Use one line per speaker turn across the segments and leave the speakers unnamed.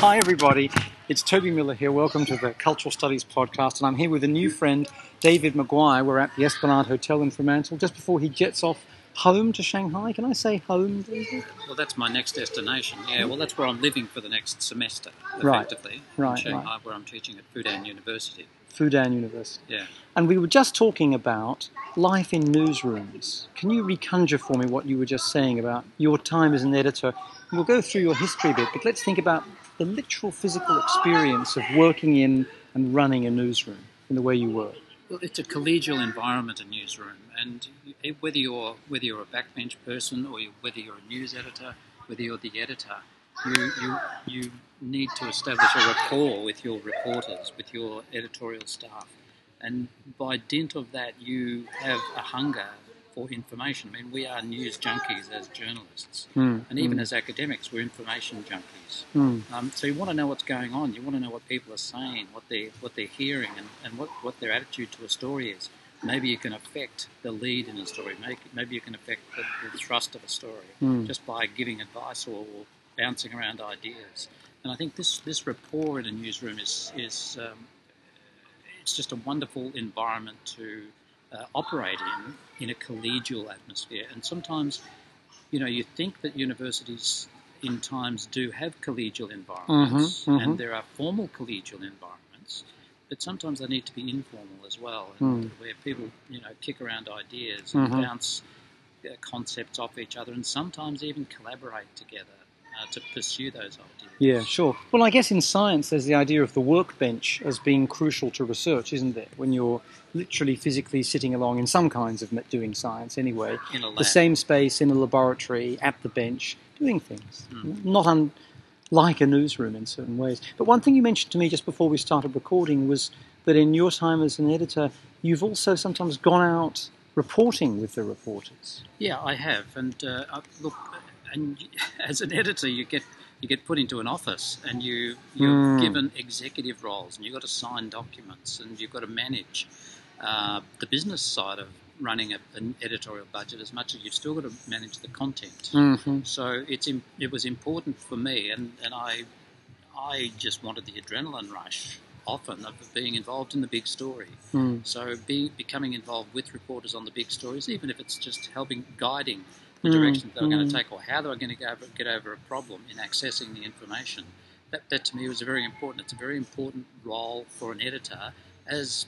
Hi, everybody. It's Toby Miller here. Welcome to the Cultural Studies Podcast. And I'm here with a new friend, David Maguire. We're at the Esplanade Hotel in Fremantle just before he jets off home to Shanghai. Can I say home, David?
Well, that's my next destination. Yeah, well, that's where I'm living for the next semester,
Right.
effectively.
Right,
In Shanghai,
right.
where I'm teaching at Fudan University.
Fudan University.
Yeah.
And we were just talking about life in newsrooms. Can you reconjure for me what you were just saying about your time as an editor? We'll go through your history a bit, but let's think about the literal physical experience of working in and running a newsroom in the way you were.
Well, it's a collegial environment, a newsroom, and whether you're whether you're a backbench person or you, whether you're a news editor, whether you're the editor, you you you need to establish a rapport with your reporters, with your editorial staff, and by dint of that, you have a hunger for information. I mean, we are news junkies as journalists,
Mm,
and even
mm,
as academics, we're information junkies.
mm.
Um, so you want to know what's going on. You want to know what people are saying, what they what they're hearing, and, and what, what their attitude to a story is. Maybe you can affect the lead in a story. Maybe, maybe you can affect the, the thrust of a story
Mm.
just by giving advice or, or bouncing around ideas. And I think this this rapport in a newsroom is is um, it's just a wonderful environment to uh, operate in in a collegial atmosphere. And sometimes, you know, you think that universities in times do have collegial environments,
Mhm, mhm.
and there are formal collegial environments, but sometimes they need to be informal as well, and
Mm.
where people, you know, kick around ideas and
Mhm.
bounce uh, concepts off each other, and sometimes even collaborate together uh, to pursue those ideas.
Yeah, sure. Well, I guess in science, there's the idea of the workbench as being crucial to research, isn't there? When you're literally physically sitting along in some kinds of doing science anyway,
In a lab.
the same space in a laboratory at the bench doing things.
Mm.
Not unlike a newsroom in certain ways. But one thing you mentioned to me just before we started recording was that in your time as an editor, you've also sometimes gone out reporting with the reporters.
Yeah, I have, and uh, look, and as an editor, you get you get put into an office, and you you're
Mm.
given executive roles, and you've got to sign documents, and you've got to manage uh, the business side of running a, an editorial budget as much as you've still got to manage the content.
Mm-hmm.
So it's it was important for me, and, and I I just wanted the adrenaline rush often of being involved in the big story.
Mm.
So be, becoming involved with reporters on the big stories, even if it's just helping guiding the
Mm,
direction they're going
mm.
to take or how they're going to go over, get over a problem in accessing the information. That, that to me was a very important. It's a very important role for an editor as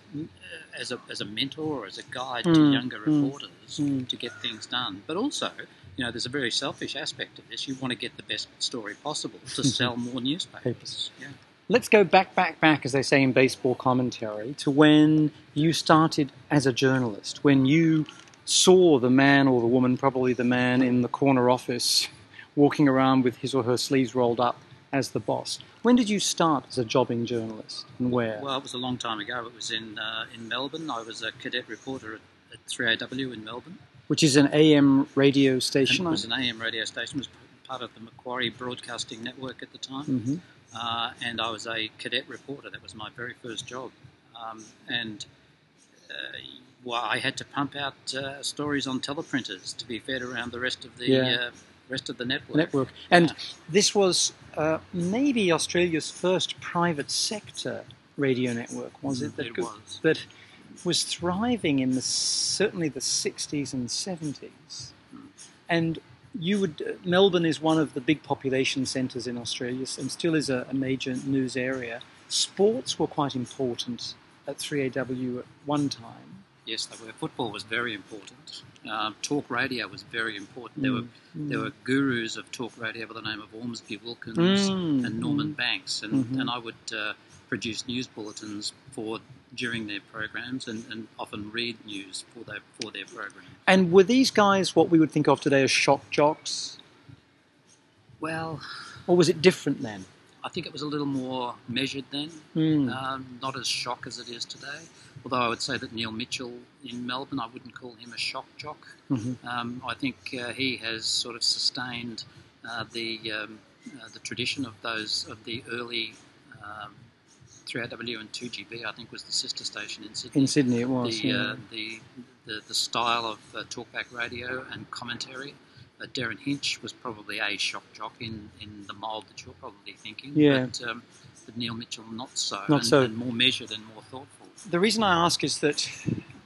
as a, as a mentor or as a guide to
Mm,
younger
mm,
reporters
mm.
to get things done. But also, you know, there's a very selfish aspect of this. You want to get the best story possible to sell more newspapers. Yeah.
Let's go back, back, back, as they say in baseball commentary, to when you started as a journalist, when you saw the man or the woman, probably the man in the corner office, walking around with his or her sleeves rolled up as the boss. When did you start as a jobbing journalist and where?
Well, it was a long time ago. It was in uh, in Melbourne. I was a cadet reporter at, at 3AW in Melbourne.
Which is an AM radio
And
station.
it was an AM radio station. It was part of the Macquarie Broadcasting Network at the time.
hmm
Uh, and I was a cadet reporter. That was my very first job. Um, and uh, well, I had to pump out uh, stories on teleprinters to be fed around the rest of the
Yeah.
uh, rest of the network.
Network. And this was uh, maybe Australia's first private sector radio network, was it?
Mm, it
go-
was.
That was thriving in the certainly the 60s and 70s.
Mm.
And you would uh, Melbourne is one of the big population centres in Australia and still is a, a major news area. Sports were quite important at 3AW at one time.
Yes, they were. Football was very important. Um, talk radio was very important. There were
Mm.
there were gurus of talk radio by the name of Ormsby Wilkins
Mm,
and Norman
mm.
Banks, and,
Mhm.
and I would uh, produce news bulletins for during their programs, and, and often read news for their for their program.
And were these guys what we would think of today as shock jocks?
Well,
Or was it different then?
I think it was a little more measured then,
Mm.
um, not as shock as it is today. Although I would say that Neil Mitchell in Melbourne, I wouldn't call him a shock jock.
Mhm.
Um, I think uh, he has sort of sustained uh, the um, uh, the tradition of those of the early um, 3AW and 2GB. I think was the sister station in Sydney.
In Sydney, it was.
the,
yeah.
uh, the the the style of uh, talkback radio and commentary. Uh, Derryn Hinch was probably a shock jock in, in the mould that you're probably thinking.
Yeah.
But, um, but Neil Mitchell, not so.
Not
and,
so.
and more measured and more thoughtful.
The reason I ask is that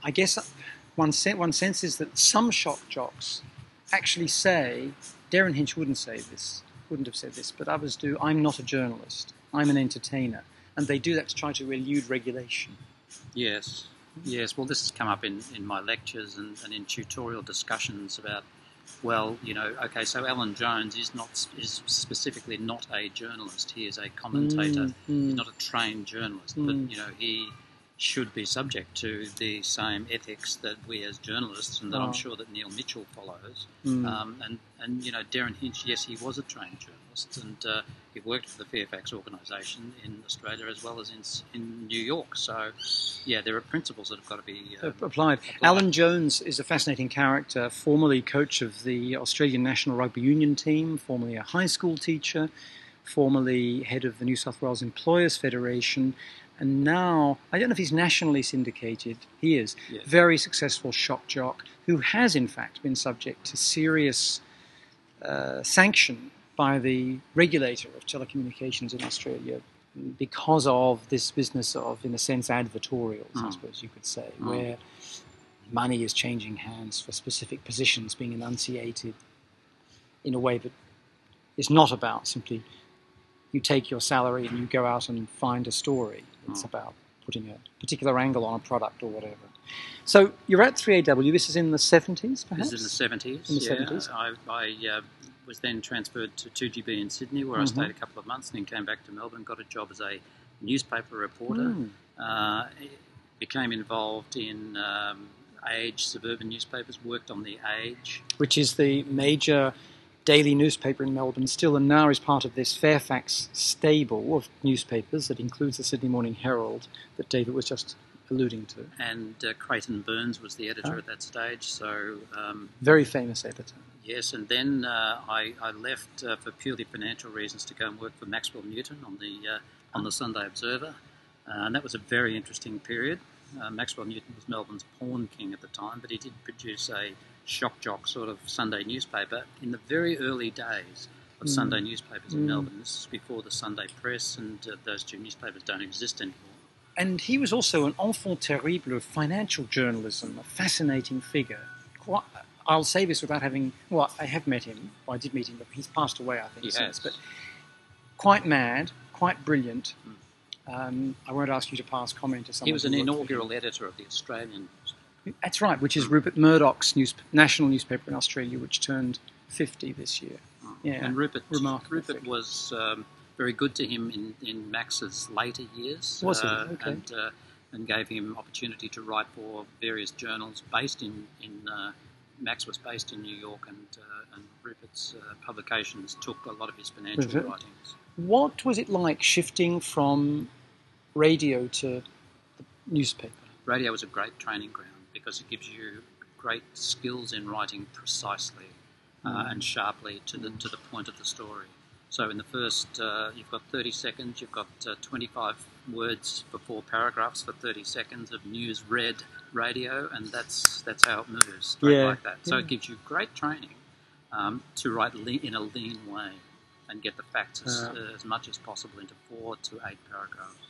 I guess one, sen- one senses that some shock jocks actually say, Derryn Hinch wouldn't say this, wouldn't have said this, but others do, I'm not a journalist, I'm an entertainer. And they do that to try to elude regulation.
Yes, yes. Well, this has come up in, in my lectures and, and in tutorial discussions about, well, you know, okay, so Alan Jones is not is specifically not a journalist. He is a commentator.
Mm, mm.
He's not a trained journalist,
Mm.
but you know he should be subject to the same ethics that we as journalists and that
Oh.
I'm sure that Neil Mitchell follows.
Mm.
Um, and, and, you know, Derryn Hinch, yes, he was a trained journalist and uh, he worked for the Fairfax organisation in Australia as well as in, in New York. So, yeah, there are principles that have got to be. Uh,
applied. Alan Jones is a fascinating character, formerly coach of the Australian National Rugby Union team, formerly a high school teacher, formerly head of the New South Wales Employers Federation, and now, I don't know if he's nationally syndicated, he is,
Yes.
very successful shock jock who has in fact been subject to serious uh, sanction by the regulator of telecommunications in Australia because of this business of, in a sense, advertorials, I
Mm.
suppose you could say,
Mm.
where money is changing hands for specific positions being enunciated in a way that is not about simply you take your salary and you go out and find a story. It's
Mm.
about putting a particular angle on a product or whatever. So you're at 3AW. This is in the 70s, perhaps?
This is in the 70s.
In the
yeah.
70s.
I, I uh, was then transferred to 2GB in Sydney, where I
Mhm.
stayed a couple of months, and then came back to Melbourne, got a job as a newspaper reporter.
Mm.
Uh, became involved in um, Age, suburban newspapers, worked on the Age.
which is the major daily newspaper in Melbourne still, and now is part of this Fairfax stable of newspapers that includes the Sydney Morning Herald that David was just alluding to.
And uh, Creighton Burns was the editor
Oh.
at that stage. So, um,
Very famous editor.
yes, and then uh, I, I left uh, for purely financial reasons to go and work for Maxwell Newton on the, uh, on the Sunday Observer. Uh, and that was a very interesting period. Uh, Maxwell Newton was Melbourne's pawn king at the time, but he did produce a shock jock sort of Sunday newspaper in the very early days of
Mm.
Sunday newspapers in
Mm.
Melbourne. This is before the Sunday Press, and uh, those two newspapers don't exist anymore.
And he was also an enfant terrible of financial journalism, a fascinating figure. Quite, I'll say this without having, well, I have met him. Well, I did meet him, but he's passed away, I think,
He
since.
has.
But quite mad, quite brilliant. Um, I won't ask you to pass comment to someone.
He was an
who worked for him.
inaugural editor of the Australian.
That's right, which is Rupert Murdoch's news, national newspaper in Australia, which turned 50 this year. Yeah,
and Rupert,
remarkable
Rupert was um, very good to him in, in Max's later years.
Was he?
uh,
Okay.
And, uh, and gave him opportunity to write for various journals based in, in uh, Max was based in New York, and, uh, and Rupert's uh, publications took a lot of his financial
it?
writings.
What was it like shifting from radio to the newspaper?
Radio was a great training ground because it gives you great skills in writing precisely uh,
Mm.
and sharply to the to the point of the story. So in the first, uh, you've got 30 seconds, you've got uh, 25 words before paragraphs for 30 seconds of news read radio, and that's that's how it moves, straight
Yeah,
like that. So
yeah.
it gives you great training um, to write in a lean way and get the facts as,
Uh.
as much as possible into four to eight paragraphs.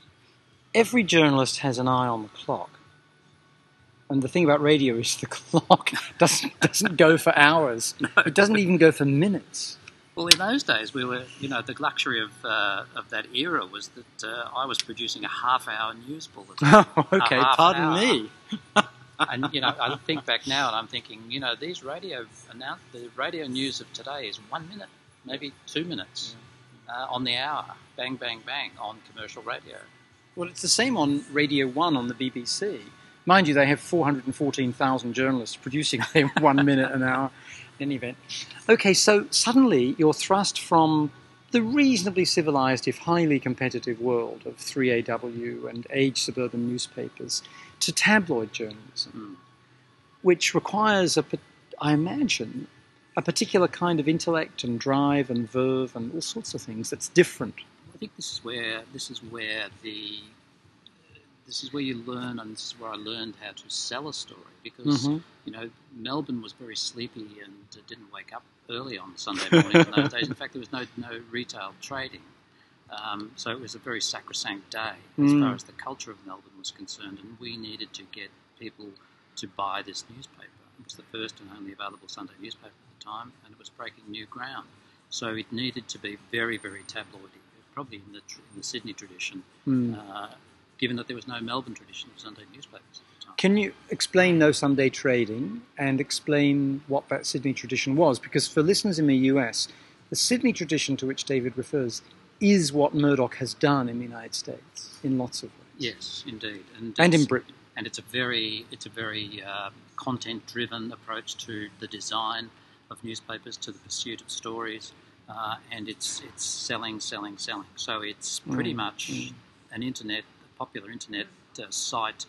Every journalist has an eye on the clock. And the thing about radio is the clock doesn't, doesn't go for hours. It doesn't even go for minutes.
Well, in those days, we were, you know, the luxury of uh, of that era was that uh, I was producing a half-hour news bulletin,
Oh, okay, pardon
hour.
me.
and you know, I think back now, and I'm thinking, you know, these radio announce the radio news of today is one minute, maybe two minutes uh, on the hour, bang, bang, bang on commercial radio.
Well, it's the same on Radio 1 on the BBC. Mind you, they have 414,000 journalists producing their one minute an hour in any event. Okay, so suddenly you're thrust from the reasonably civilized, if highly competitive world of 3AW and age suburban newspapers to tabloid journalism, hmm. which requires, a, I imagine, a particular kind of intellect and drive and verve and all sorts of things that's different.
I think this is where this is where the this is where you learn, and this is where I learned how to sell a story because
Mhm.
you know Melbourne was very sleepy and uh, didn't wake up early on Sunday morning in those days. In fact, there was no no retail trading, um, so it was a very sacrosanct day as
Mm.
far as the culture of Melbourne was concerned, and we needed to get people to buy this newspaper. It was the first and only available Sunday newspaper at the time, and it was breaking new ground. So it needed to be very, very tabloidy, probably in the, tr- in the Sydney tradition,
Mm.
uh, given that there was no Melbourne tradition of Sunday newspapers at the time.
Can you explain no Sunday trading and explain what that Sydney tradition was? Because for listeners in the US, the Sydney tradition to which David refers is what Murdoch has done in the United States in lots of ways.
Yes, indeed, and
And in Britain.
and it's a very it's a very uh, content driven approach to the design of newspapers, to the pursuit of stories, uh, and it's it's selling, selling, selling. So it's pretty
Mm,
much
mm.
an internet, popular internet uh, site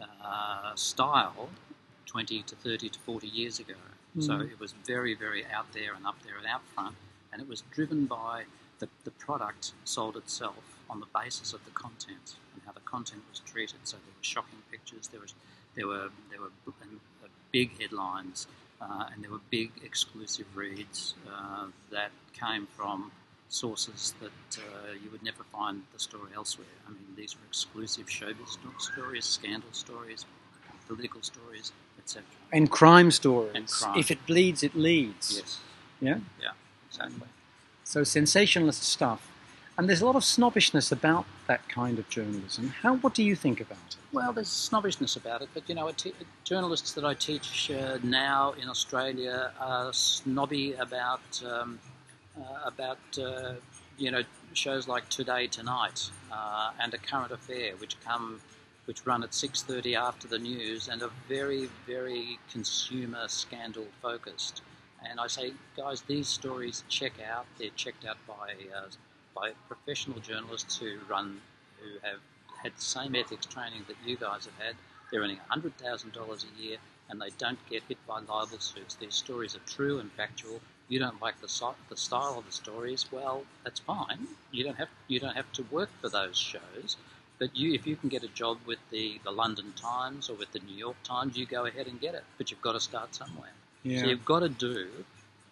uh, style, twenty to thirty to forty years ago. So
Mm.
it was very, very out there and up there and out front, and it was driven by the, the product sold itself on the basis of the content and how the content was treated. So there were shocking pictures, there was there were there were uh, big headlines, uh, and there were big exclusive reads uh, that came from sources that uh, you would never find the story elsewhere. I mean, these were exclusive showbiz stories, scandal stories, political stories, etc.
And crime stories.
And crime.
If it bleeds, it leads.
Yes,
Yeah?
yeah, exactly.
So sensationalist stuff. And there's a lot of snobbishness about that kind of journalism. How? What do you think about it?
Well, there's snobbishness about it, but you know, t- journalists that I teach uh, now in Australia are snobby about um, about uh, you know shows like Today Tonight uh, and A Current Affair, which come which run at six thirty after the news and are very very consumer scandal focused. And I say, guys, these stories check out. They're checked out by uh, by professional journalists who run who have had the same ethics training that you guys have had. They're earning $100,000 a year and they don't get hit by libel suits. Their stories are true and factual. You don't like the, the style of the stories, well, that's fine. You don't have you don't have to work for those shows. But you, if you can get a job with the, the London Times or with the New York Times, you go ahead and get it. But you've got to start somewhere. Yeah. So you've got to do,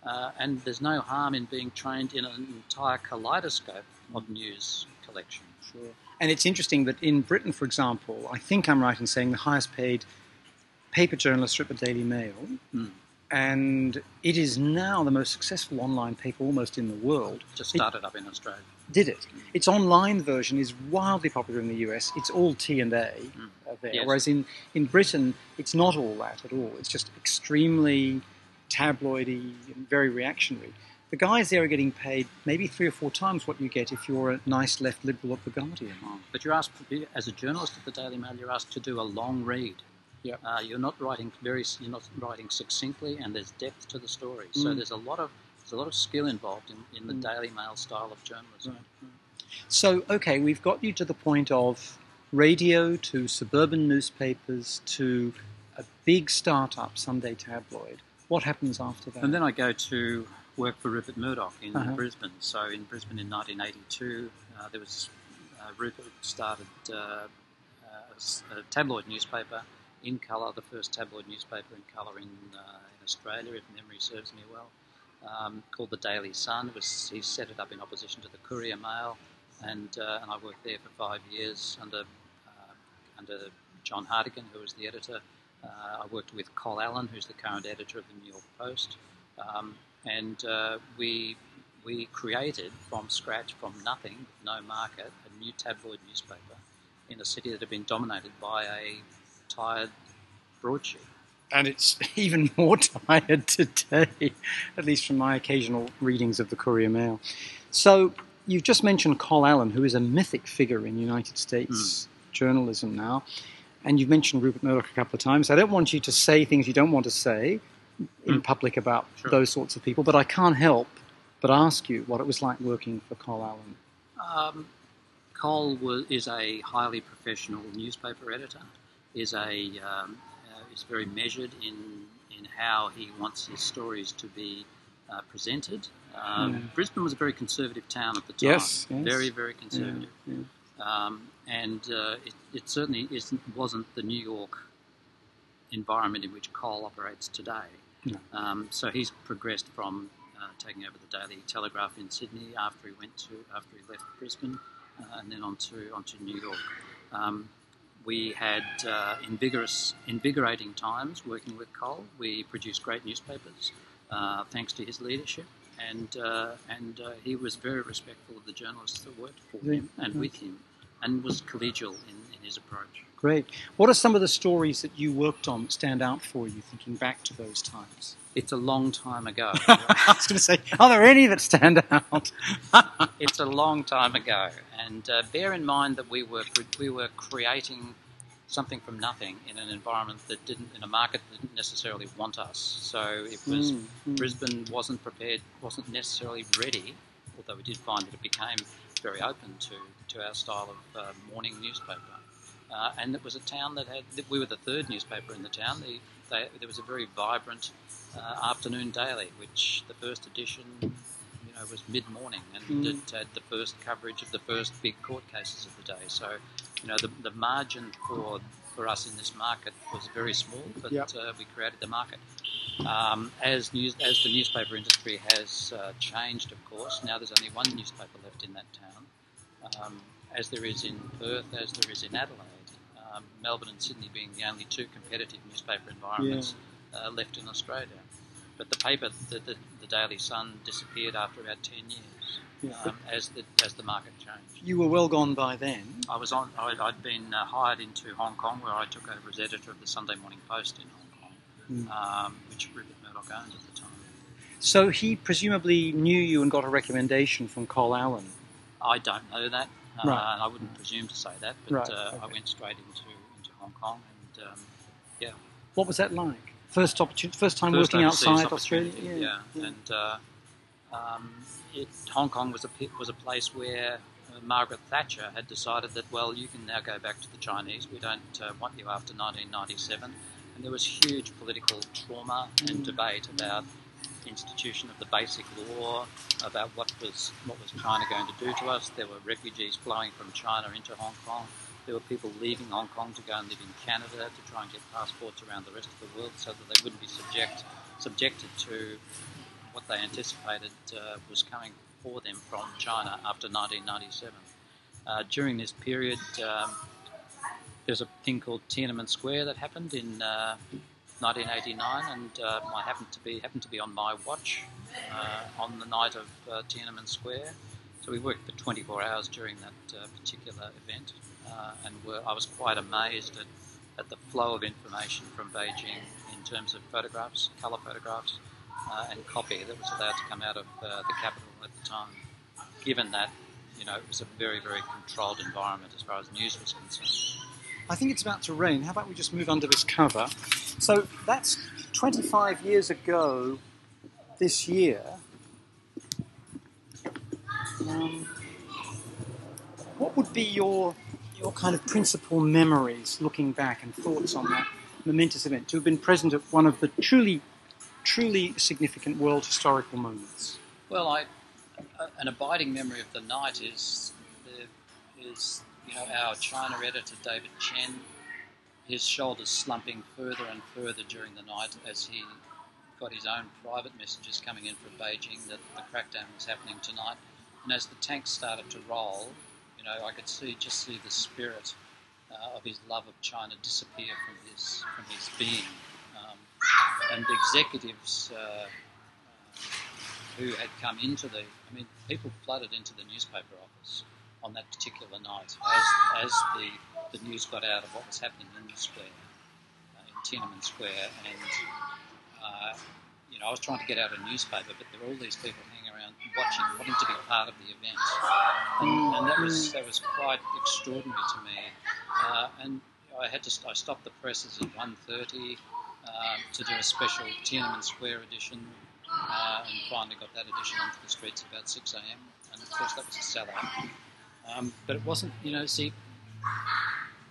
uh, and there's no harm in being trained in an entire kaleidoscope of news collection.
Sure. And it's interesting that in Britain, for example, I think I'm right in saying the highest paid paper journalists are at the Daily Mail,
Mm.
And it is now the most successful online paper almost in the world.
Just
It-
started up in Australia.
did it. Its online version is wildly popular in the US. It's all T and A uh, there,
Yes.
whereas in, in Britain, it's not all that at all. It's just extremely tabloidy and very reactionary. The guys there are getting paid maybe three or four times what you get if you're a nice left liberal at the Guardian.
Oh, But you're asked, as a journalist at the Daily Mail, you're asked to do a long read.
Yep.
Uh, you're not writing very, you're not writing succinctly, and there's depth to the story. So
Mm.
there's a lot of there's a lot of skill involved in, in the
Mm.
Daily Mail style of journalism.
So, okay, we've got you to the point of radio to suburban newspapers to a big startup Sunday tabloid. What happens after that?
And then I go to work for Rupert Murdoch in
Uh-huh.
Brisbane. So in Brisbane in 1982, uh, there was uh, Rupert started uh, uh, s- a tabloid newspaper in colour, the first tabloid newspaper in colour in, uh, in Australia, if memory serves me well, um, called the Daily Sun. Was he set it up in opposition to the Courier Mail, and uh, and I worked there for five years under uh, under John Hartigan, who was the editor. Uh, I worked with Col Allen, who's the current editor of the New York Post, um, and uh, we we created from scratch, from nothing, no market, a new tabloid newspaper in a city that had been dominated by a tired broadsheet.
and it's even more tired today, at least from my occasional readings of the Courier Mail. So you've just mentioned Col Allen, who is a mythic figure in United States journalism now, and you've mentioned Rupert Murdoch a couple of times. I don't want you to say things you don't want to say in
Mm.
public about
Sure.
those sorts of people, but I can't help but ask you what it was like working for Col Allen.
Um, Col was, is a highly professional newspaper editor. Is a um, uh, is very measured in in how he wants his stories to be uh, presented. Um,
Mm.
Brisbane was a very conservative town at the time.
Yes, yes.
Very very conservative.
Yeah,
Um, and uh, it, it, certainly isn't, wasn't the New York environment in which Col operates today.
No.
Um, so he's progressed from uh, taking over the Daily Telegraph in Sydney after he went to after he left Brisbane, uh, and then on to onto New York. We had uh, invigorous, invigorating times working with Col. We produced great newspapers uh, thanks to his leadership, and uh, and uh, he was very respectful of the journalists that worked for
Yeah.
him and with him, and was collegial in, in his approach.
Great. What are some of the stories that you worked on that stand out for you, thinking back to those times?
It's a long time ago.
I was going to say, are there any that stand out?
it's a long time ago, and uh, bear in mind that we were we were creating something from nothing in an environment that didn't in a market that didn't necessarily want us. So it was
Mm, mm.
Brisbane wasn't prepared, wasn't necessarily ready, although we did find that it became very open to, to our style of uh, morning newspaper. Uh, and it was a town that had, we were the third newspaper in the town. The, they, there was a very vibrant uh, afternoon daily, which the first edition, you know, was mid morning and
Mm.
it had the first coverage of the first big court cases of the day. So, you know, the, the margin for for us in this market was very small, but
Yep.
uh, we created the market. Um, as news, as the newspaper industry has uh, changed, of course, now there's only one newspaper left in that town, um, as there is in Perth, as there is in Adelaide. Um, Melbourne and Sydney being the only two competitive newspaper environments uh, left in Australia. But the paper, the, the, the Daily Sun, disappeared after about ten years
Yeah.
um, as the as the market changed.
You were well gone by then.
I was on. I, I'd been uh, hired into Hong Kong, where I took over as editor of the Sunday Morning Post in Hong Kong,
Mm.
um, which Rupert Murdoch owned at the time.
So he presumably knew you and got a recommendation from Col Allen.
I don't know that, uh,
Right.
and I wouldn't presume to say that. But
Right,
uh, I went straight into into Hong Kong, and um, yeah,
What was that like? First opportunity, first time
first
working outside Australia.
opportunity, Yeah, and uh, um, it, Hong Kong was a was a place where uh, Margaret Thatcher had decided that well, you can now go back to the Chinese. We don't uh, want you after 1997, and there was huge political trauma and
Mm.
debate about institution of the basic law, about what was what was China going to do to us. There were refugees flowing from China into Hong Kong. There were people leaving Hong Kong to go and live in Canada to try and get passports around the rest of the world so that they wouldn't be subject subjected to what they anticipated uh, was coming for them from China after 1997. Uh, during this period, um, there's a thing called Tiananmen Square that happened in uh, 1989, and uh, I happened to be happened to be on my watch uh, on the night of uh, Tiananmen Square. So we worked for 24 hours during that uh, particular event, and were, I was quite amazed at, at the flow of information from Beijing in terms of photographs, colour photographs, and copy that was allowed to come out of the capital at the time. Given that, you know, it was a very, very controlled environment as far as news was concerned.
I think it's about to rain. How about we just move under this cover? So that's 25 years ago this year. Um, what would be your your kind of principal memories looking back and thoughts on that momentous event to have been present at one of the truly truly significant world historical moments?
Well, I, an abiding memory of the night is is you know our China editor David Chen, his shoulders slumping further and further during the night as he got his own private messages coming in from Beijing that the crackdown was happening tonight, and as the tanks started to roll, you know I could see just see the spirit uh, of his love of China disappear from his from his being, um, and the executives. Uh, who had come into the, I mean, people flooded into the newspaper office on that particular night as, as the, the news got out of what was happening in the square, uh, in Tiananmen Square. And, uh, you know, I was trying to get out a newspaper, but there were all these people hanging around watching, wanting to be part of the event. And, and that was that was quite extraordinary to me. Uh, and I had to, I stopped the presses at 1.30 um, to do a special Tiananmen Square edition uh, and finally got that edition onto the streets about 6 a.m. And of course, that was a sellout. Um, but it wasn't, you know, see,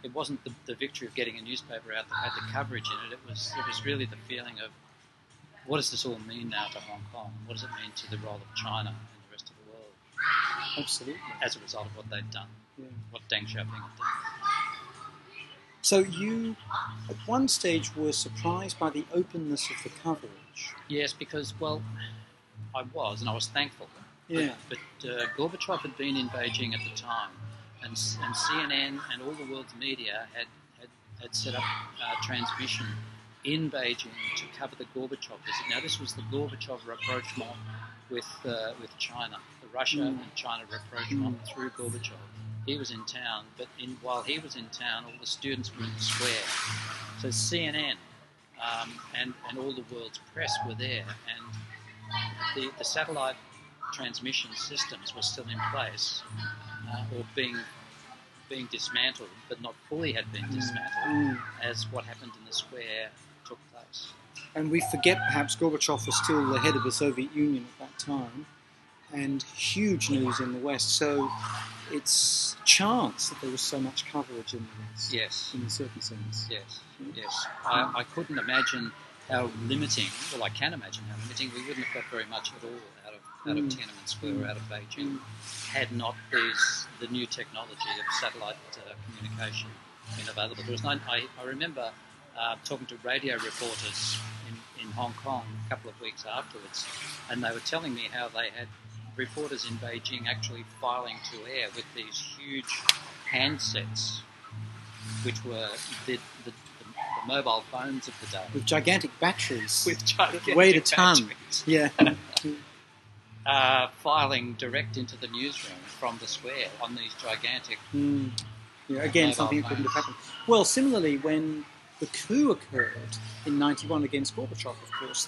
it wasn't the, the victory of getting a newspaper out that had the coverage in it. It was, it was really the feeling of what does this all mean now to Hong Kong? What does it mean to the role of China and the rest of the world?
Absolutely.
as a result of what they'd done,
Yeah.
what Deng Xiaoping had done.
So you, at one stage, were surprised by the openness of the coverage.
Yes, because well, I was, and I was thankful.
Yeah.
But, but uh, Gorbachev had been in Beijing at the time, and, and CNN and all the world's media had had, had set up uh, transmission in Beijing to cover the Gorbachev visit. Now, this was the Gorbachev rapprochement with uh, with China, the Russia
Mm.
and China rapprochement through Gorbachev. He was in town, but in, while he was in town, all the students were in the square. So CNN um, and, and all the world's press were there, and the, the satellite transmission systems were still in place uh, or being being dismantled, but not fully had been dismantled,
Mm.
as what happened in the square took place.
And we forget perhaps Gorbachev was still the head of the Soviet Union at that time, and huge news in the West. So it's chance that there was so much coverage in the West,
Yes,
in a certain sense.
yes, yes. I, I couldn't imagine how limiting. Well, I can imagine how limiting. We wouldn't have got very much at all out of out of
Mm.
Tiananmen Square out of Beijing had not these the new technology of satellite uh, communication been available. There was no, I, I remember uh, talking to radio reporters in, in Hong Kong a couple of weeks afterwards, and they were telling me how they had reporters in Beijing actually filing to air with these huge handsets, which were the, the, the, the mobile phones of the day.
With gigantic batteries.
With gigantic
Weighed a ton. yeah.
uh, filing direct into the newsroom from the square on these gigantic.
Mm. yeah. Again, something that couldn't have happened. Well, similarly, when the coup occurred in 91 against Gorbachev, of course,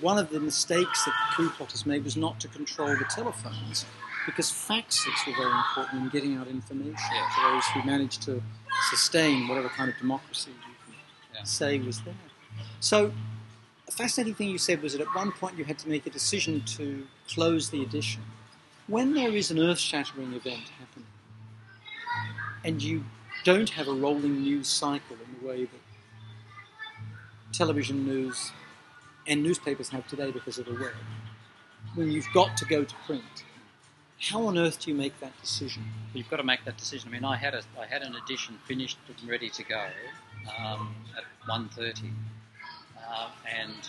one of the mistakes that the coup plotters made was not to control the telephones, because faxes were very important in getting out information
Yeah.
for those who managed to sustain whatever kind of democracy you can
Yeah.
say was there. So, a fascinating thing you said was that at one point you had to make a decision to close the edition. When there is an earth shattering event happening, and you don't have a rolling news cycle in the way that television news and newspapers have today because of the web, when you've got to go to print, how on earth do you make that decision?
You've got to make that decision. I mean, I had a I had an edition finished and ready to go um, at 1.30, uh, and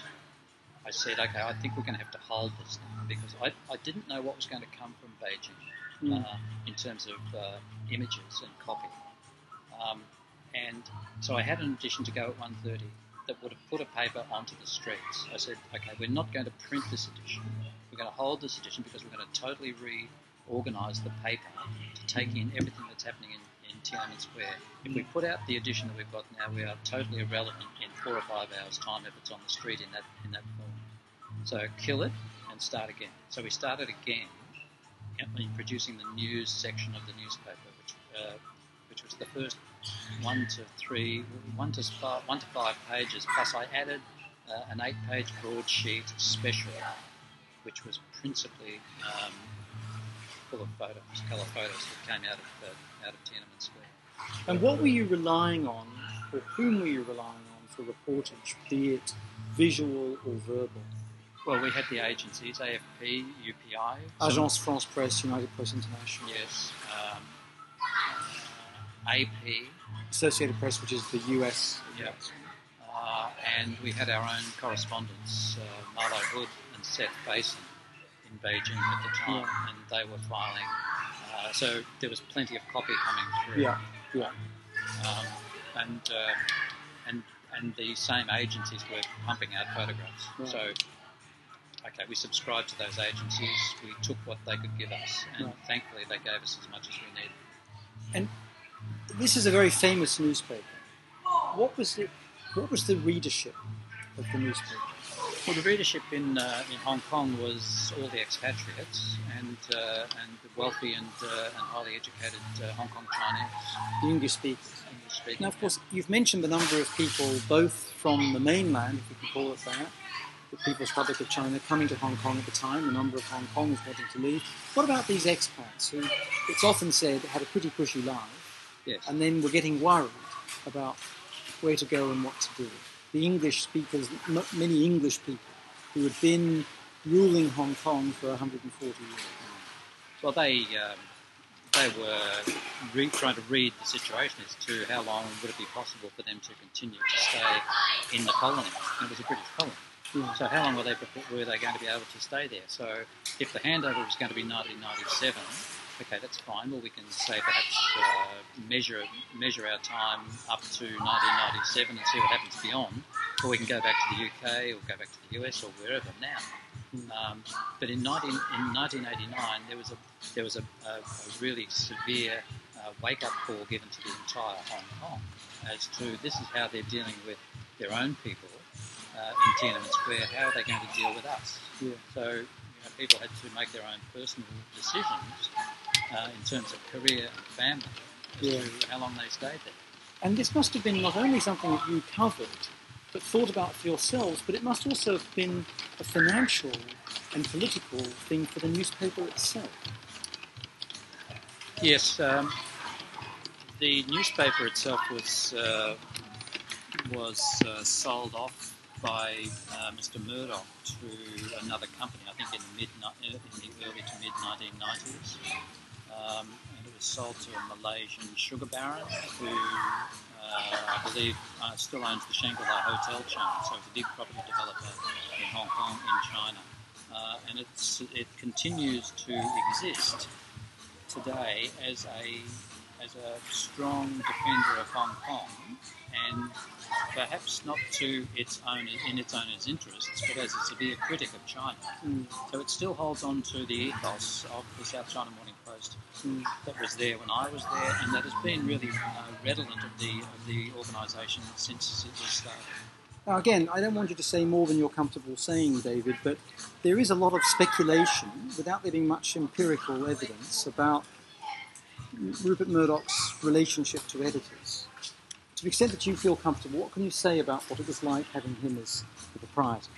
I said, okay, I think we're going to have to hold this now because I, I didn't know what was going to come from Beijing
Mm.
uh, in terms of uh, images and copy. Um, and so I had an edition to go at 1.30 that would have put a paper onto the streets. I said, okay, we're not going to print this edition. We're going to hold this edition because we're going to totally reorganise the paper to take in everything that's happening in, in Tiananmen Square. If we put out the edition that we've got now, we are totally irrelevant in four or five hours' time if it's on the street in that in that form. So kill it and start again. So we started again in producing the news section of the newspaper, which uh, which was the first one to three, one to five, one to five pages. Plus, I added uh, an eight-page broadsheet special, which was principally um, full of photos, colour photos that came out of uh, out of Tiananmen Square.
And what were you relying on, or whom were you relying on for reportage, be it visual or verbal?
Well, we had the agencies, AFP, UPI,
Agence France Presse, United Press International,
yes, um, uh, AP,
Associated Press, which is the US.
Yeah. Uh, and we had our own correspondents, uh, Marlowe Hood and Seth Faison, in Beijing at the time,
Yeah.
and they were filing. Uh, so there was plenty of copy coming through.
Yeah, yeah.
Um, and uh, and and the same agencies were pumping out photographs.
Right.
So. Okay, we subscribed to those agencies. We took what they could give us, and
Right.
thankfully they gave us as much as we needed.
And this is a very famous newspaper. What was it? What was the readership of the newspaper?
Well, the readership in uh, in Hong Kong was all the expatriates and uh, and the wealthy and uh, and highly educated uh, Hong Kong Chinese
The English speakers.
English speaking.
Now, of course, you've mentioned the number of people, both from the mainland, if you can call it that, the People's Republic of China, coming to Hong Kong at the time, the number of Hong Kongers wanting to leave. What about these expats who, it's often said, had a pretty cushy life
yes,
and then were getting worried about where to go and what to do? The English speakers, not many English people who had been ruling Hong Kong for 140 years.
Well, they um, they were re- trying to read the situation as to how long would it be possible for them to continue to stay in the colony. And it was a British colony.
Yeah.
So how long were they were they going to be able to stay there? So if the handover was going to be 1997, okay, that's fine. Well, we can say perhaps uh, measure measure our time up to 1997 and see what happens beyond, or we can go back to the UK or go back to the US or wherever now. Um, but in, 19, in 1989, there was a there was a, a, a really severe uh, wake up call given to the entire Hong Kong as to this is how they're dealing with their own people uh, in Tiananmen Square. How are they going to deal with us?
Yeah.
So you know, people had to make their own personal decisions uh, in terms of career and family
Yeah.
how long they stayed there.
And this must have been not only something that you covered, but thought about for yourselves, but it must also have been a financial and political thing for the newspaper itself.
Yes, um, the newspaper itself was uh, was uh, sold off by uh, Mr. Murdoch to another company. I think in the mid in the early to mid 1990s, um, and it was sold to a Malaysian sugar baron who uh, I believe uh, still owns the Shangri-La hotel chain. So it's a big property developer in Hong Kong in China, uh, and it's it continues to exist today as a as a strong defender of Hong Kong and perhaps not to its own in its owner's interests, but as a severe critic of China.
Mm.
So it still holds on to the ethos of the South China Morning Post
Mm.
that was there when I was there, and that has been really uh, redolent of the of the organisation since it was started.
Now, again, I don't want you to say more than you're comfortable saying, David, but there is a lot of speculation, without there being much empirical evidence, about Rupert Murdoch's relationship to editors. To the extent that you feel comfortable, what can you say about what it was like having him as the proprietor?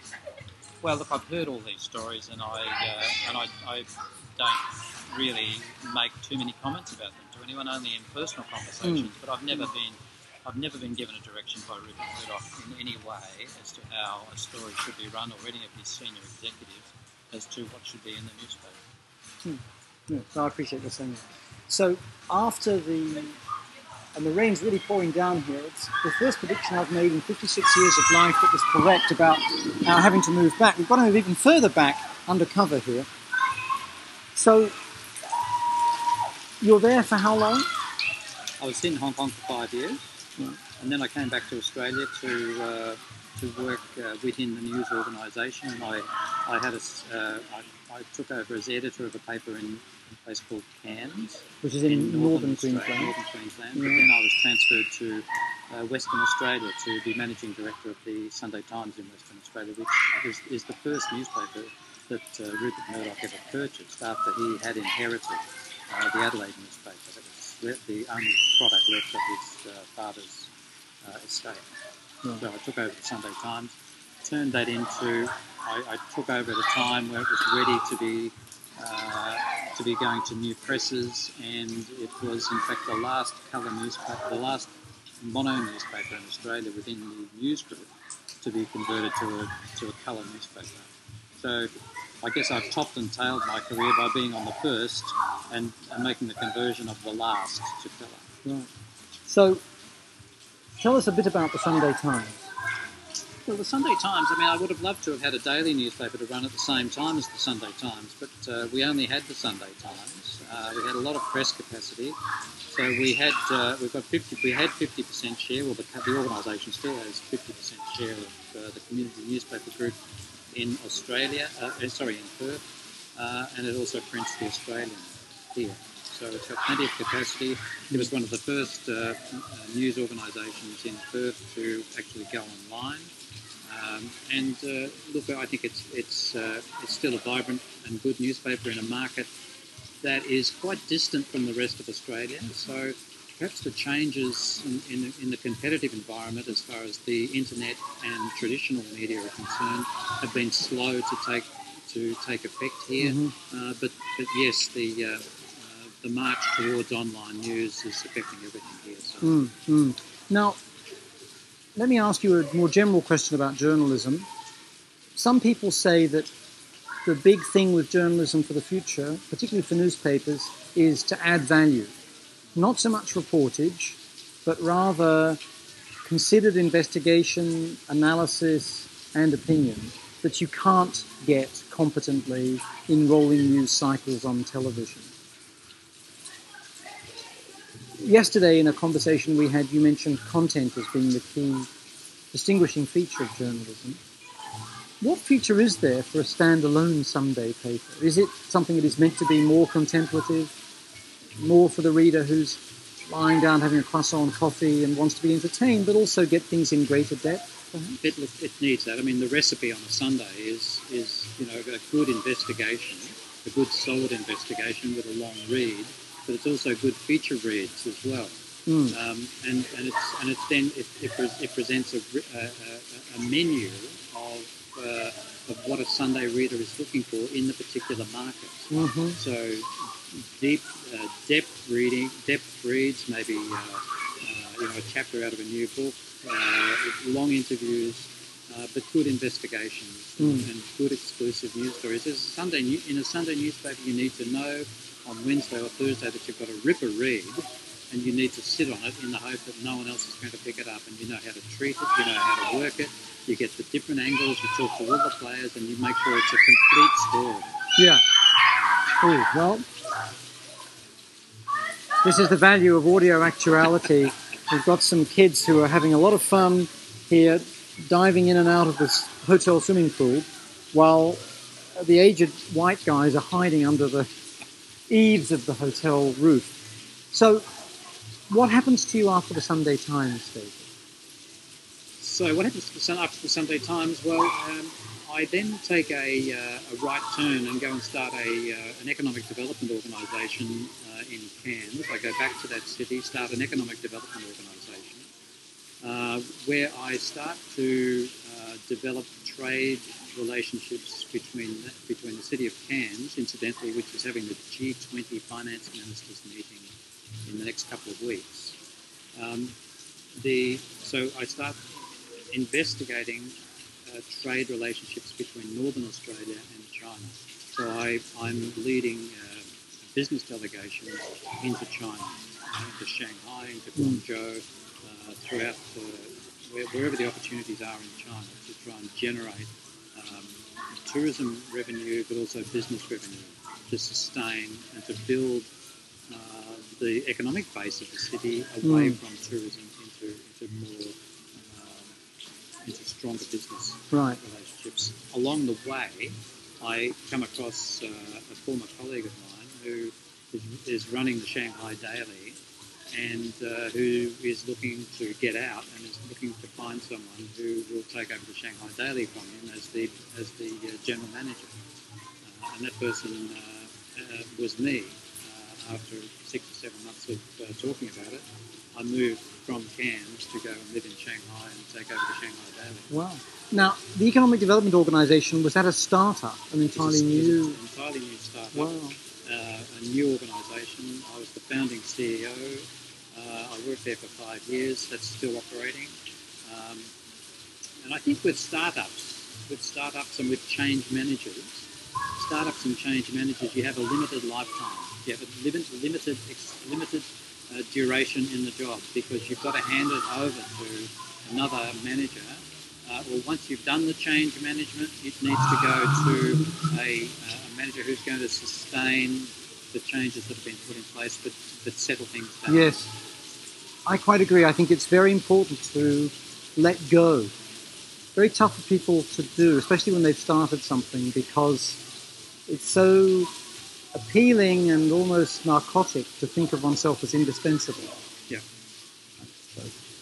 Well, look, I've heard all these stories, and I uh, and I, I don't really make too many comments about them to anyone, only in personal conversations. But I've never been I've never been given a direction by Rupert Murdoch in any way as to how a story should be run, or any of his senior executives as to what should be in the newspaper.
Yeah, no, I appreciate you saying that. So after the and the rain's really pouring down here. It's the first prediction I've made in 56 years of life that was correct about our having to move back. We've got to move even further back undercover here. So you're there for how long?
I was in Hong Kong for five years, and then I came back to Australia to uh, to work uh, within the news organisation. And I I had a uh, I, I took over as editor of a paper in a place called Cairns
Which is in, northern,
Australia,
Queensland.
Northern Queensland.
Yeah.
But then I was transferred to uh, Western Australia to be managing director of the Sunday Times in Western Australia, which is, is the first newspaper that uh, Rupert Murdoch ever purchased after he had inherited uh, the Adelaide newspaper that was the only product left of his uh, father's uh, estate.
Right.
So I took over the Sunday Times, turned that into. I, I took over at a time where it was ready to be uh, to be going to new presses, and it was in fact the last colour newspaper, the last mono newspaper in Australia within the news group to be converted to a to a colour newspaper. So I guess I've topped and tailed my career by being on the first and, and making the conversion of the last to colour.
Right. So tell us a bit about the Sunday Times.
Well, the Sunday Times, I mean, I would have loved to have had a daily newspaper to run at the same time as the Sunday Times, but uh, we only had the Sunday Times. Uh, we had a lot of press capacity, so we had uh, we've got 50, we had 50% share, well, the, the organisation still has 50% share of uh, the community newspaper group in Australia, uh, uh, sorry, in Perth, and it also prints the Australian here. So it's got plenty of capacity. It was one of the first news organisations in Perth to actually go online. Um, and uh, look, I think it's it's uh, it's still a vibrant and good newspaper in a market that is quite distant from the rest of Australia. So perhaps the changes in, in, the, in the competitive environment as far as the internet and traditional media are concerned have been slow to take to take effect here.
Mhm.
Uh, but but yes, the uh, uh, the march towards online news is affecting everything here. So.
Mm, mm. Now, let me ask you a more general question about journalism. Some people say that the big thing with journalism for the future, particularly for newspapers, is to add value. Not so much reportage, but rather considered investigation, analysis, and opinion that you can't get competently in rolling news cycles on television. Yesterday, in a conversation we had, you mentioned content as being the key distinguishing feature of journalism. What feature is there for a standalone Sunday paper? Is it something that is meant to be more contemplative, more for the reader who's lying down having a croissant coffee and wants to be entertained, but also get things in greater depth?
It, it needs that. I mean, the recipe on a Sunday is, is you know, a good investigation, a good solid investigation with a long read, but it's also good feature reads as well. Mm. Um, and, and it's and it's then it, it, it presents a, a, a, menu of uh, of what a Sunday reader is looking for in the particular market. Mm-hmm. So deep uh, depth reading, depth reads, maybe uh, uh, you know a chapter out of a new book, uh, long interviews, uh, but good investigations mm. and good exclusive news stories. As a Sunday in a Sunday newspaper, you need to know on Wednesday or Thursday that you've got a ripper read and you need to sit on it in the hope that no one else is going to pick it up and you know how to treat it, you know how to work it, you get the different angles, you talk to all the players and you make sure it's a complete story.
Yeah. Ooh, well, this is the value of audio actuality. We've got some kids who are having a lot of fun here, diving in and out of this hotel swimming pool, while the aged white guys are hiding under the eaves of the hotel roof. So, what happens to you after the Sunday Times, David?
So what happens after the Sunday Times? Well, um, I then take a, uh, a, right turn and go and start a, uh, an economic development organisation uh, in Cairns. I go back to that city, start an economic development organisation, uh, where I start to uh, develop trade relationships between between the city of Cairns, incidentally, which is having the G20 finance ministers meeting in the next couple of weeks. Um, the, so I start investigating uh, trade relationships between Northern Australia and China. So I, I'm leading uh, a business delegation into China, into Shanghai, into. Guangzhou, uh, throughout where, wherever the opportunities are in China to try and generate um, tourism revenue, but also business revenue to sustain and to build uh, the economic base of the city away mm. from tourism into, into more um, into stronger business right. relationships. Along the way, I come across uh, a former colleague of mine who is, is running the Shanghai Daily and uh, who is looking to get out and is looking to find someone who will take over the Shanghai Daily from him as the as the uh, general manager. Uh, and that person uh, uh, was me after six or seven months of uh, talking about it, I moved from Cairns to go and live in Shanghai and take over the Shanghai Daily.
Wow. Now, the Economic Development Organisation, was that a startup, an entirely new?
An entirely new startup. Wow. Uh, a new organisation. I was the founding CEO. Uh, I worked there for five years. That's still operating. Um, and I think with startups, with startups and with change managers, startups and change managers, you have a limited lifetime you have a limited, limited, limited uh, duration in the job because you've got to hand it over to another manager. Uh, well, once you've done the change management, it needs to go to a, uh, a, manager who's going to sustain the changes that have been put in place, but, but settle things down.
Yes, I quite agree. I think it's very important to let go. Very tough for people to do, especially when they've started something, because it's so appealing and almost narcotic to think of oneself as indispensable.
Yeah.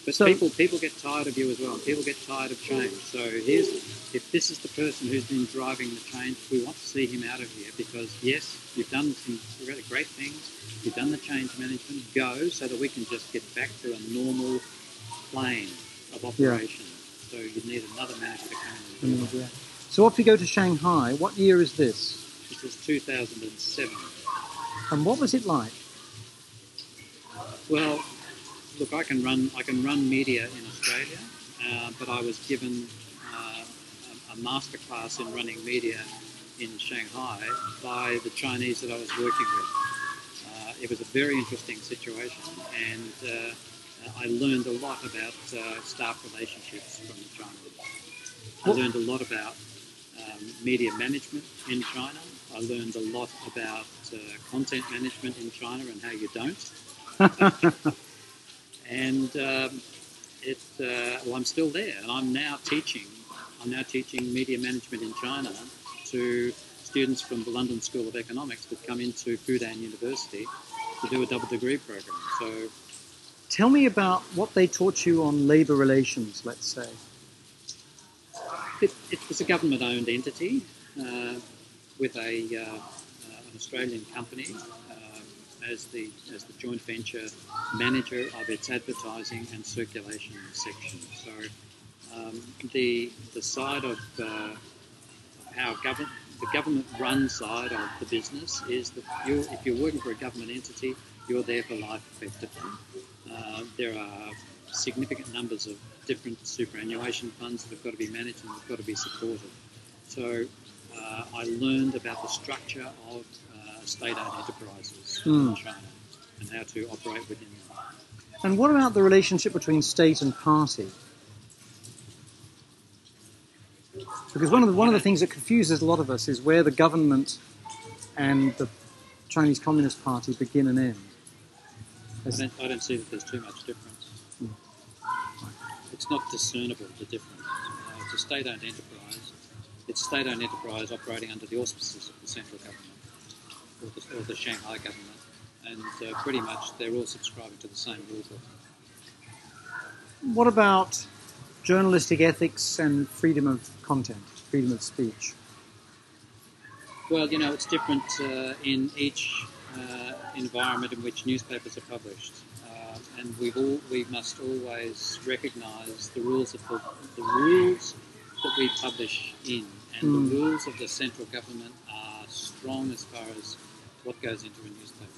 But so, people people get tired of you as well. People get tired of change. So here's if this is the person who's been driving the change, we want to see him out of here because yes, you've done some really great things. You've done the change management. Go so that we can just get back to a normal plane of operation. Yeah. So you need another manager to come in. Mm, yeah.
So if we go to Shanghai, what year is this?
This was 2007.
And what was it like?
Well, look, I can run I can run media in Australia, uh, but I was given uh, a, a masterclass in running media in Shanghai by the Chinese that I was working with. Uh, it was a very interesting situation, and uh, I learned a lot about uh, staff relationships from the Chinese. I learned a lot about um, media management in China. I learned a lot about uh, content management in China and how you don't. and um, it, uh, well, I'm still there, and I'm now teaching. I'm now teaching media management in China to students from the London School of Economics that come into Fudan University to do a double degree program. So
Tell me about what they taught you on labour relations, let's say.
it, it was a government-owned entity uh, with a uh, uh, an Australian company as the as the joint venture manager of its advertising and circulation section. So um, the the side of uh, how government the government run side of the business is that you if you're working for a government entity, you're there for life effectively. Uh, there are significant numbers of different superannuation funds that have got to be managed and have got to be supported. So uh, I learned about the structure of state-owned enterprises in
Mm.
China and how to operate within them.
And what about the relationship between state and party? Because one of the, one of the things that confuses a lot of us is where the government and the Chinese Communist Party begin and end.
I don't, I don't see that there's too much difference.
Mm.
It's not discernible, the difference. Uh, it's a state-owned enterprise. It's a state-owned enterprise operating under the auspices of the central government or the, or the Shanghai government. And uh, pretty much they're all subscribing to the same rule book.
What about journalistic ethics and freedom of content, freedom of speech?
Well, you know, it's different uh, in each uh, environment in which newspapers are published, uh, and we've all we must always recognise the rules of the, the rules that we publish in, and
Mm.
the rules of the central government are strong as far as what goes into a newspaper.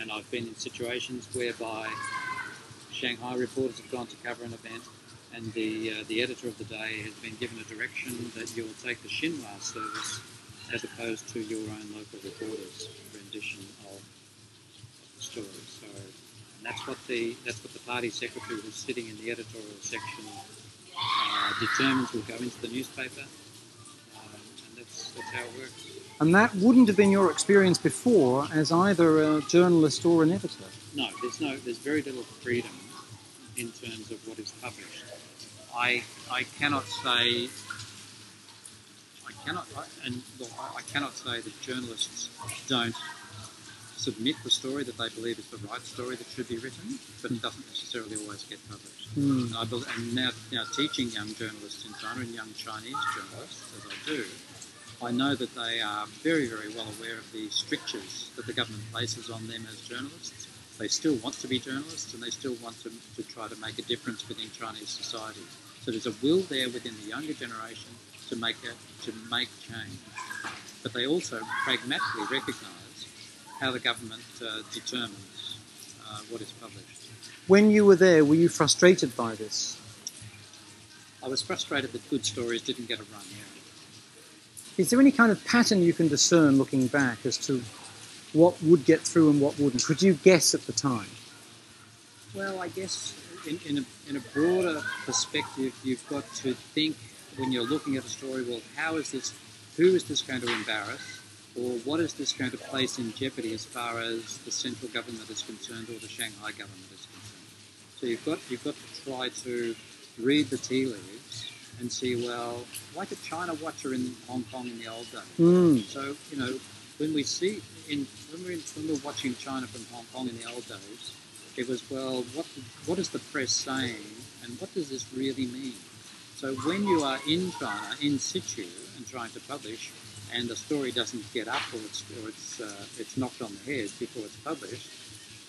And I've been in situations whereby Shanghai reporters have gone to cover an event, and the uh, the editor of the day has been given a direction that you'll take the Xinhua service as opposed to your own local reporters' rendition of the story. So, and that's what the that's what the party secretary who's sitting in the editorial section uh, determines will go into the newspaper, um, and that's that's how it works.
And that wouldn't have been your experience before as either a journalist or an editor.
No, there's no, there's very little freedom in terms of what is published. I, I cannot say, I cannot, I, and look, I, cannot say that journalists don't submit the story that they believe is the right story that should be written, but it doesn't necessarily always get published.
Hmm.
And I and now, now teaching young journalists in China and young Chinese journalists, as I do, I know that they are very, very well aware of the strictures that the government places on them as journalists. They still want to be journalists and they still want to, to try to make a difference within Chinese society. So there's a will there within the younger generation to make a, to make change. But they also pragmatically recognise how the government uh, determines uh, what is published.
When you were there, were you frustrated by this?
I was frustrated that good stories didn't get a run. Yeah.
Is there any kind of pattern you can discern looking back as to what would get through and what wouldn't? Could you guess at the time?
Well, I guess in, in, a, in a broader perspective, you've got to think when you're looking at a story. Well, how is this? Who is this going to embarrass, or what is this going to place in jeopardy as far as the central government is concerned, or the Shanghai government is concerned? So you've got you've got to try to read the tea leaves and see. Well, like a China watcher in Hong Kong in the old days.
Hmm.
So you know, when we see in when we're, in, when we're watching China from Hong Kong in the old days, it was well, what what is the press saying, and what does this really mean? So when you are in China in situ and trying to publish, and the story doesn't get up or it's or it's uh, it's knocked on the head before it's published,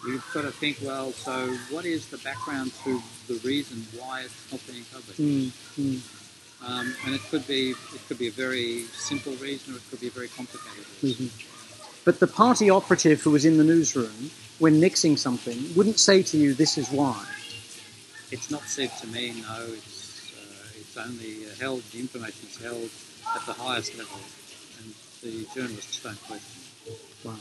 you've got to think, well, so what is the background to the reason why it's not being published?
Hmm.
Um, and it could be it could be a very simple reason, or it could be a very complicated reason.
Mhm. But the party operative who was in the newsroom when nixing something wouldn't say to you, "This is why."
It's not said to me. No, it's uh, it's only held. The information is held at the highest level, and the journalists don't question.
Wow.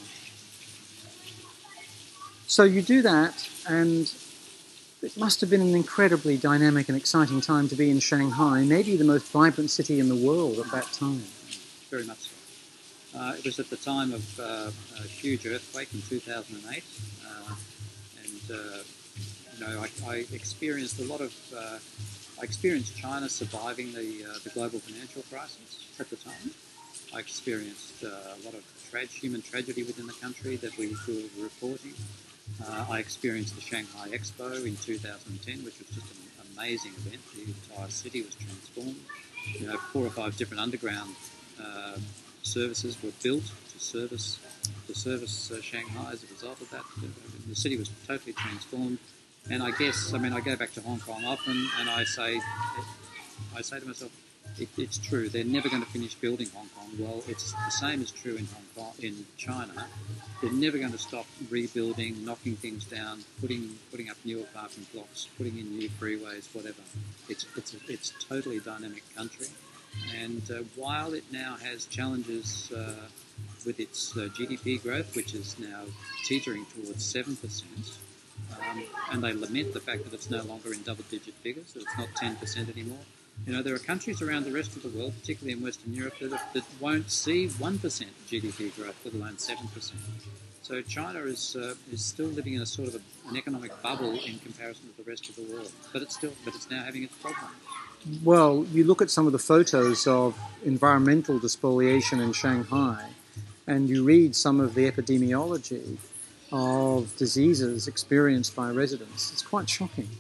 So you do that, and it must have been an incredibly dynamic and exciting time to be in Shanghai, maybe the most vibrant city in the world at that time.
Very much so. Uh, it was at the time of uh, a huge earthquake in 2008, uh, and uh, you know I, I, experienced a lot of. Uh, I experienced China surviving the uh, the global financial crisis at the time. I experienced a lot of tra- human tragedy within the country that we were reporting. I experienced the Shanghai Expo in 2010, which was just an amazing event. The entire city was transformed. You know, four or five different underground services were built to service to service uh, Shanghai as a result of that. The city was totally transformed. And I guess, I mean, I go back to Hong Kong often, and I say, I say to myself, it, it's true. They're never going to finish building Hong Kong. Well, it's the same is true in Hong Kong, in China. They're never going to stop rebuilding, knocking things down, putting putting up new apartment blocks, putting in new freeways, whatever. It's it's it's totally dynamic country. And uh, while it now has challenges uh, with its uh, GDP growth, which is now teetering towards 7%, um, and they lament the fact that it's no longer in double digit figures, that it's not 10% anymore. You know, there are countries around the rest of the world, particularly in Western Europe, that, that won't see 1% GDP growth, let alone 7%. So China is uh, is still living in a sort of a, an economic bubble in comparison to the rest of the world, but it's still but it's now having its problems.
Well, you look at some of the photos of environmental despoliation in Shanghai, and you read some of the epidemiology of diseases experienced by residents. It's quite shocking.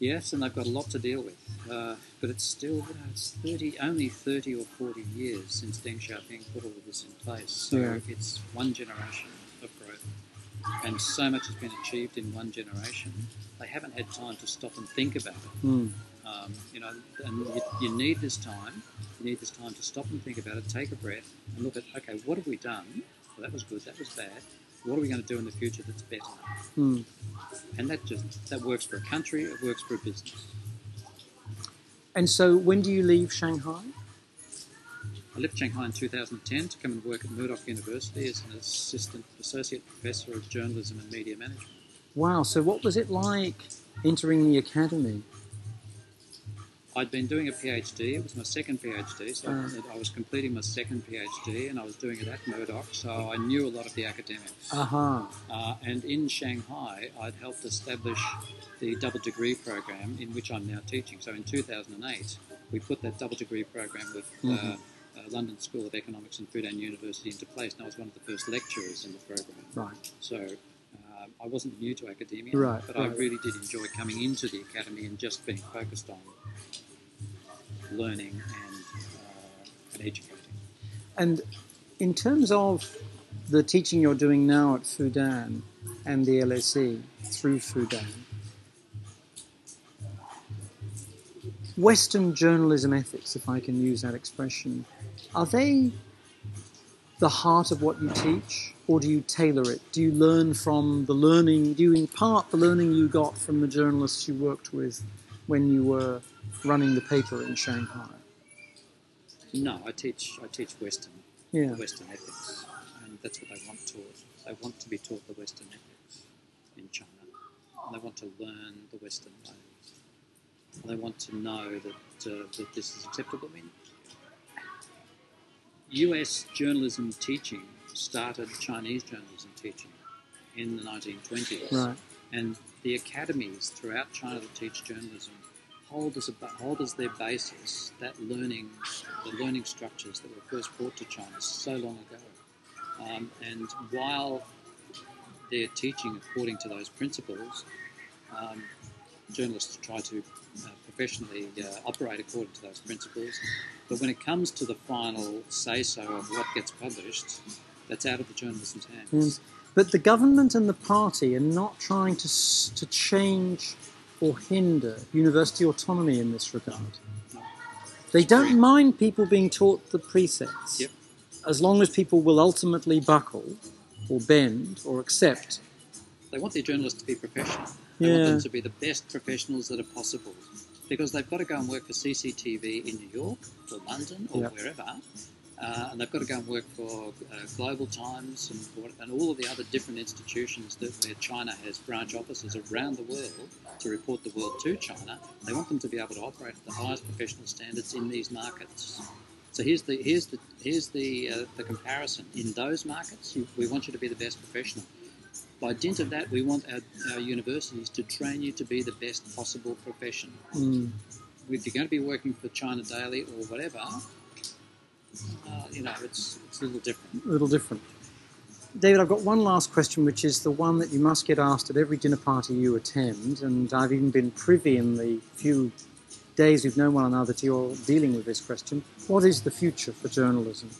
Yes, and they've got a lot to deal with. Uh, but it's still, you know, it's 30, only 30 or 40 years since Deng Xiaoping put all of this in place. So yeah. it's one generation of growth. And so much has been achieved in one generation they haven't had time to stop and think about it.
Mm.
Um, you know, and you, you, need this time. You need this time to stop and think about it, take a breath, and look at okay, what have we done? Well, that was good. That was bad. What are we going to do in the future that's better?
Mm.
And that just that works for a country. It works for a business.
And so, when do you leave Shanghai?
I left Shanghai in 2010 to come and work at Murdoch University as an assistant associate professor of journalism and media management.
Wow. So, what was it like entering the academy?
I'd been doing a PhD. It was my second PhD, so uh, I was completing my second PhD, and I was doing it at Murdoch, so I knew a lot of the academics.
Uh-huh.
Uh, and in Shanghai, I'd helped establish the double degree program in which I'm now teaching. So in 2008, we put that double degree program with uh, mm-hmm. uh, London School of Economics and Fudan University into place, and I was one of the first lecturers in the program.
Right.
So I wasn't new to academia,
right,
but
right.
I really did enjoy coming into the academy and just being focused on learning and, uh, and educating.
And in terms of the teaching you're doing now at Fudan and the LSE through Fudan, Western journalism ethics, if I can use that expression, are they the heart of what you teach, or do you tailor it? Do you learn from the learning? Do you impart the learning you got from the journalists you worked with when you were running the paper in Shanghai?
No, I teach. I teach Western,
yeah.
Western ethics, and that's what they want taught. They want to be taught the Western ethics in China, and they want to learn the Western ways. And they want to know that uh, that this is acceptable. I mean, US journalism teaching started Chinese journalism teaching in the 1920s.
Right.
And the academies throughout China that teach journalism hold as, a, hold as their basis that learning, the learning structures that were first brought to China so long ago. Um, and while they're teaching according to those principles, um, journalists try to uh, professionally uh, operate according to those principles. But when it comes to the final say so of what gets published, that's out of the journalist's hands.
Mm. But the government and the party are not trying to, to change or hinder university autonomy in this regard. No. They don't mind people being taught the precepts
yep.
as long as people will ultimately buckle or bend or accept.
They want their journalists to be professional. They
yeah.
want them to be the best professionals that are possible. because they've got to go and work for CCTV in New York or London or
Yep.
wherever, uh, and they've got to go and work for uh, Global Times and, and all of the other different institutions that where China has branch offices around the world to report the world to China. They want them to be able to operate at the highest professional standards in these markets. So here's the here's the here's the uh, the comparison. In those markets, you, we want you to be the best professional. By dint of that, we want our, our universities to train you to be the best possible professional.
Mm.
If you're going to be working for China Daily or whatever, uh, you know, it's, it's a little different.
a little different. David, I've got one last question, which is the one that you must get asked at every dinner party you attend, and I've even been privy in the few days we've known one another to your dealing with this question. What is the future for journalism?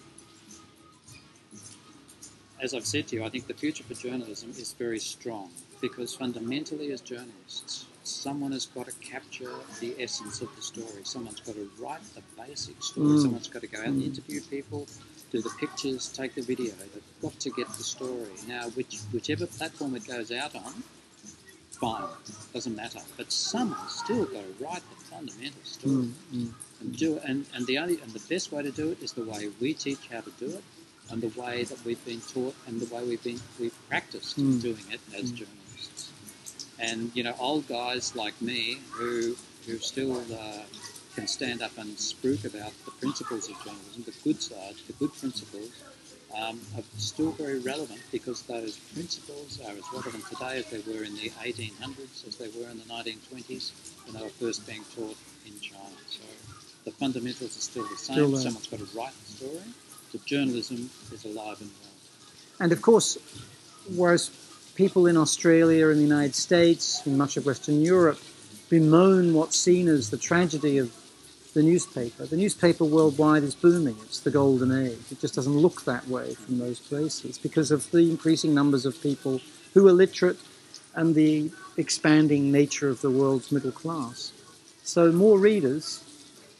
As I've said to you, I think the future for journalism is very strong because fundamentally, as journalists, someone has got to capture the essence of the story. Someone's got to write the basic story.
Mm.
Someone's got to go out and interview people, do the pictures, take the video. They've got to get the story. Now, which, whichever platform it goes out on, fine, doesn't matter. But someone's still got to write the fundamental story
Mm, mm.
and do it. And, and the only and the best way to do it is the way we teach how to do it, and the way that we've been taught, and the way we've been we've practiced
Mm.
doing it as journalists. And you know, old guys like me who who still uh, can stand up and spruik about the principles of journalism, the good side, the good principles. Um, are still very relevant because those principles are as relevant today as they were in the 1800s, as they were in the 1920s when they were first being taught in China. So the fundamentals are still the same.
Still.
Someone's got to write the story. The journalism is alive and well.
And of course, whereas people in Australia and the United States and much of Western Europe bemoan what's seen as the tragedy of the newspaper, the newspaper worldwide is booming. It's the golden age. It just doesn't look that way from those places because of the increasing numbers of people who are literate and the expanding nature of the world's middle class. So more readers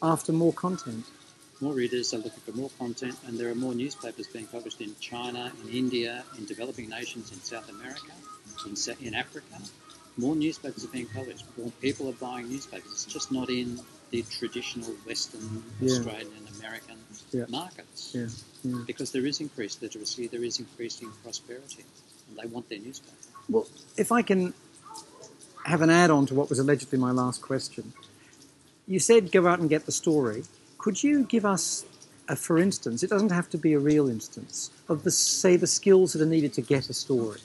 after more content.
More readers are looking for more content, and there are more newspapers being published in China, in India, in developing nations in South America, in, in Africa. More newspapers are being published. More people are buying newspapers. It's just not in the traditional Western,
Yeah.
Australian, American
Yeah.
markets.
Yeah, yeah.
Because there is increased literacy, there is increasing prosperity, and they want their newspaper.
Well, if I can have an add on to what was allegedly my last question. You said go out and get the story. Could you give us, a, for instance, it doesn't have to be a real instance, of the, say, the skills that are needed to get a story?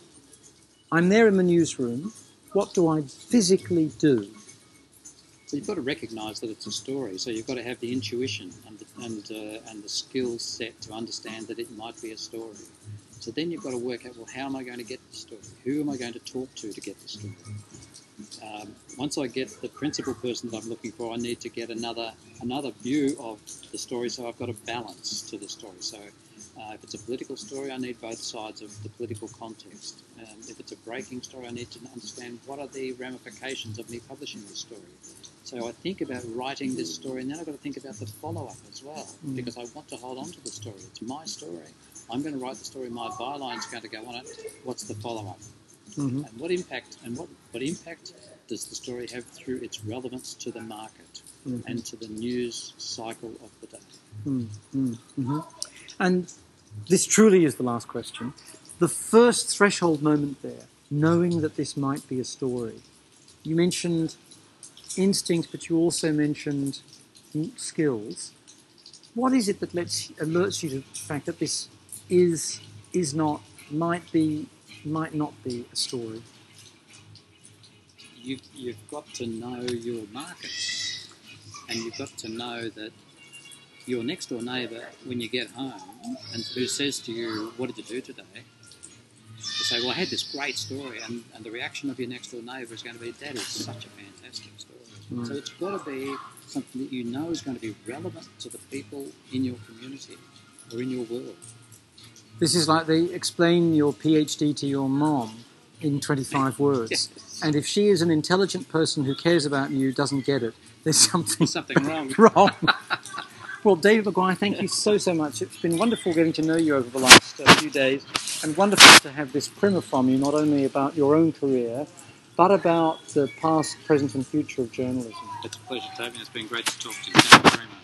I'm there in the newsroom. What do I physically do?
So you've got to recognise that it's a story. So you've got to have the intuition and the, and, uh, and the skill set to understand that it might be a story. So then you've got to work out, well, how am I going to get the story? Who am I going to talk to to get the story? Um, once I get the principal person that I'm looking for, I need to get another another view of the story. So I've got a balance to the story. So uh, if it's a political story, I need both sides of the political context. Um, if it's a breaking story, I need to understand what are the ramifications of me publishing this story. So I think about writing this story, and then I've got to think about the follow-up as well,
Mm.
because I want to hold on to the story. It's my story. I'm going to write the story. My byline's going to go on it. What's the follow-up?
Hmm
And what impact and what, what impact does the story have through its relevance to the market
Mhm.
and to the news cycle of the day?
hmm And this truly is the last question. The first threshold moment there, knowing that this might be a story. You mentioned instinct, but you also mentioned skills. What is it that lets alerts you to the fact that this is is not might be might not be a story?
You've, you've got to know your markets, and you've got to know that your next door neighbour, when you get home, and who says to you, "What did you do today?" You say, "Well, I had this great story," and, and the reaction of your next door neighbour is going to be, "That is such a fantastic story."
Mm.
So it's got to be something that you know is going to be relevant to the people in your community or in your world.
This is like they explain your PhD to your mom in 25 words.
Yes.
And if she is an intelligent person who cares about you, doesn't get it, there's something
Something wrong.
wrong. well, David Maguire, thank you so, so much. It's been wonderful getting to know you over the last uh, few days and wonderful to have this primer from you, not only about your own career, but about the past, present, and future of journalism.
It's a pleasure, Toby. It's been great to talk to you. Thank you very much.